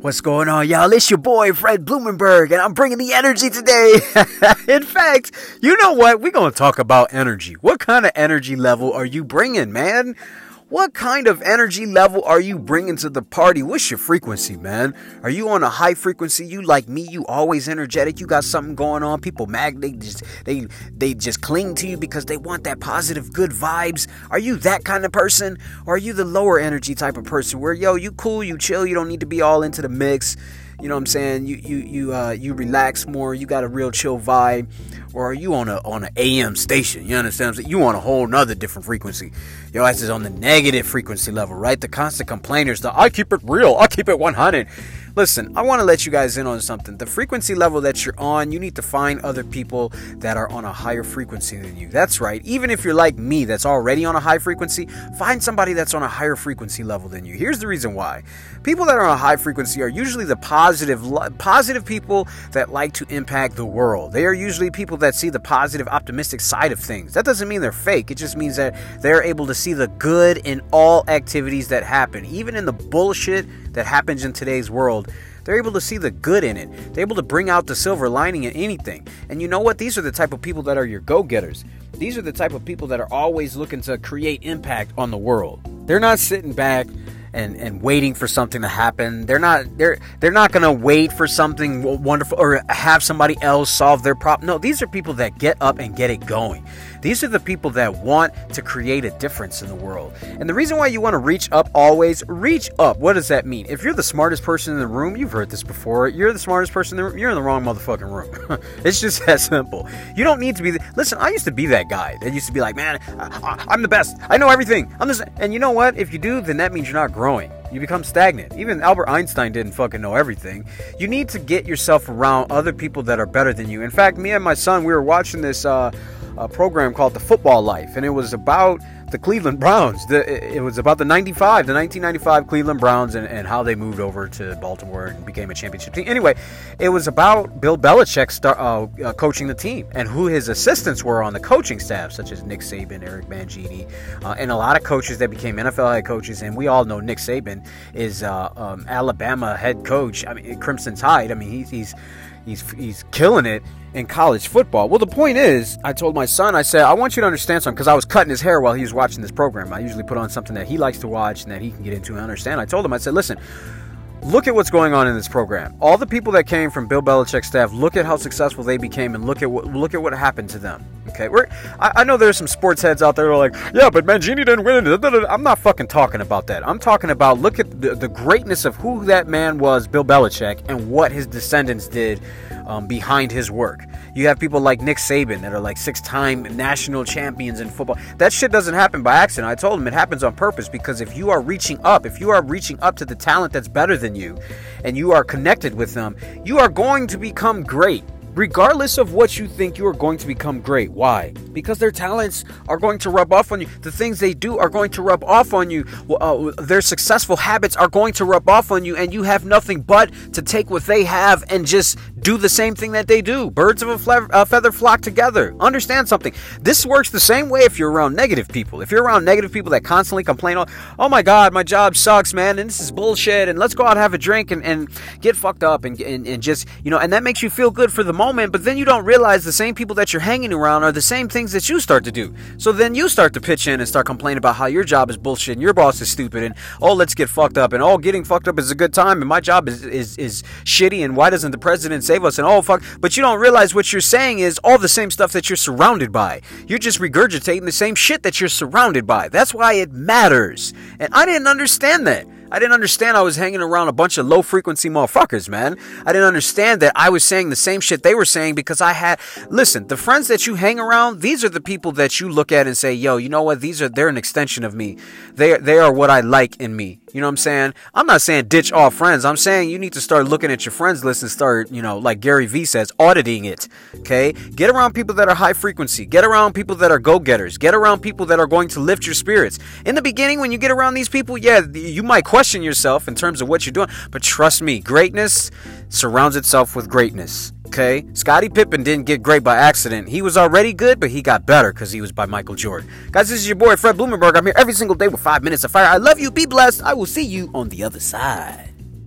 What's going on, y'all? It's your boy, Fred Blumenberg, and I'm bringing the energy today. In fact, you know what? We're going to talk about energy. What kind of energy level are you bringing, man? What kind of energy level are you bringing to the party? What's your frequency, man? Are you on a high frequency? You like me? You always energetic? You got something going on? People mag they just they they just cling to you because they want that positive, good vibes. Are you that kind of person, or are you the lower energy type of person where yo you cool, you chill, you don't need to be all into the mix? You know what I'm saying? You you you uh you relax more. You got a real chill vibe, or are you on a on an AM station? You understand? You on a whole nother different frequency. Your ass is on the negative frequency level, right? The constant complainers. The I keep it real. I keep it 100. Listen, I want to let you guys in on something. The frequency level that you're on, you need to find other people that are on a higher frequency than you. That's right. Even if you're like me, that's already on a high frequency, find somebody that's on a higher frequency level than you. Here's the reason why. People that are on a high frequency are usually the positive, positive people that like to impact the world. They are usually people that see the positive, optimistic side of things. That doesn't mean they're fake. It just means that they're able to see the good in all activities that happen, even in the bullshit that happens in today's world. They're able to see the good in it. They're able to bring out the silver lining in anything. And you know what? These are the type of people that are your go getters. These are the type of people that are always looking to create impact on the world. They're not sitting back and and waiting for something to happen. They're not they're they're not gonna wait for something wonderful or have somebody else solve their problem. No, these are people that get up and get it going. These are the people that want to create a difference in the world. And the reason why you want to reach up always, reach up. What does that mean? If you're the smartest person in the room, you've heard this before. You're the smartest person in the room. You're in the wrong motherfucking room. it's just that simple. You don't need to be. The, listen, I used to be that guy that used to be like, man, I, am the best. I know everything. I'm this. And you know what? If you do, then that means you're not growing. You become stagnant. Even Albert Einstein didn't fucking know everything. You need to get yourself around other people that are better than you. In fact, me and my son, we were watching this. Uh, a program called The Football Life, and it was about the Cleveland Browns. The, it was about the 95, the 1995 Cleveland Browns, and, and how they moved over to Baltimore and became a championship team. Anyway, it was about Bill Belichick start, uh, uh, coaching the team and who his assistants were on the coaching staff, such as Nick Saban, Eric Mangini, uh, and a lot of coaches that became NFL head coaches. And we all know Nick Saban is uh, um, Alabama head coach. I mean, Crimson Tide. I mean, he's he's he's he's killing it in college football. Well, the point is, I told my son, I said, I want you to understand something because I was cutting his hair while he was watching this program. I usually put on something that he likes to watch and that he can get into and understand. I told him, I said, listen, look at what's going on in this program. All the people that came from Bill Belichick's staff, look at how successful they became, and look at what look at what happened to them. Okay, we're I, I know there's some sports heads out there are like, yeah, but Mangini didn't win. it. I'm not fucking talking about that. I'm talking about look at the, the greatness of who that man was, Bill Belichick, and what his descendants did um, behind his work. You have people like Nick Saban that are like six time national champions in football. That shit doesn't happen by accident. I told him it happens on purpose because if you are reaching up, if you are reaching up to the talent that's better than you, and you are connected with them, you are going to become great regardless of what you think you are going to become great. Why? Because their talents are going to rub off on you. The things they do are going to rub off on you. Uh, their successful habits are going to rub off on you, and you have nothing but to take what they have and just do the same thing that they do. Birds of a, fle- a feather flock together. Understand something. This works the same way if you're around negative people. If you're around negative people that constantly complain, oh my God, my job sucks, man, and this is bullshit, and let's go out and have a drink and, and get fucked up and, and, and just, you know, and that makes you feel good for the moment moment, but then you don't realize the same people that you're hanging around are the same things that you start to do. So then you start to pitch in and start complaining about how your job is bullshit and your boss is stupid and oh let's get fucked up and oh getting fucked up is a good time and my job is is, is shitty and why doesn't the president save us and oh fuck but you don't realize what you're saying is all the same stuff that you're surrounded by. You're just regurgitating the same shit that you're surrounded by. That's why it matters. And I didn't understand that. I didn't understand I was hanging around a bunch of low frequency motherfuckers, man. I didn't understand that I was saying the same shit they were saying because I had listen, the friends that you hang around, these are the people that you look at and say, "Yo, you know what? These are they're an extension of me. They they are what I like in me." You know what I'm saying? I'm not saying ditch all friends. I'm saying you need to start looking at your friends list and start, you know, like Gary Vee says, auditing it. Okay? Get around people that are high frequency. Get around people that are go-getters. Get around people that are going to lift your spirits. In the beginning when you get around these people, yeah, you might question yourself in terms of what you're doing, but trust me, greatness surrounds itself with greatness. Okay? Scottie Pippen didn't get great by accident. He was already good, but he got better because he was by Michael Jordan. Guys, this is your boy Fred Blumenberg. I'm here every single day with five minutes of fire. I love you. Be blessed. I will see you on the other side.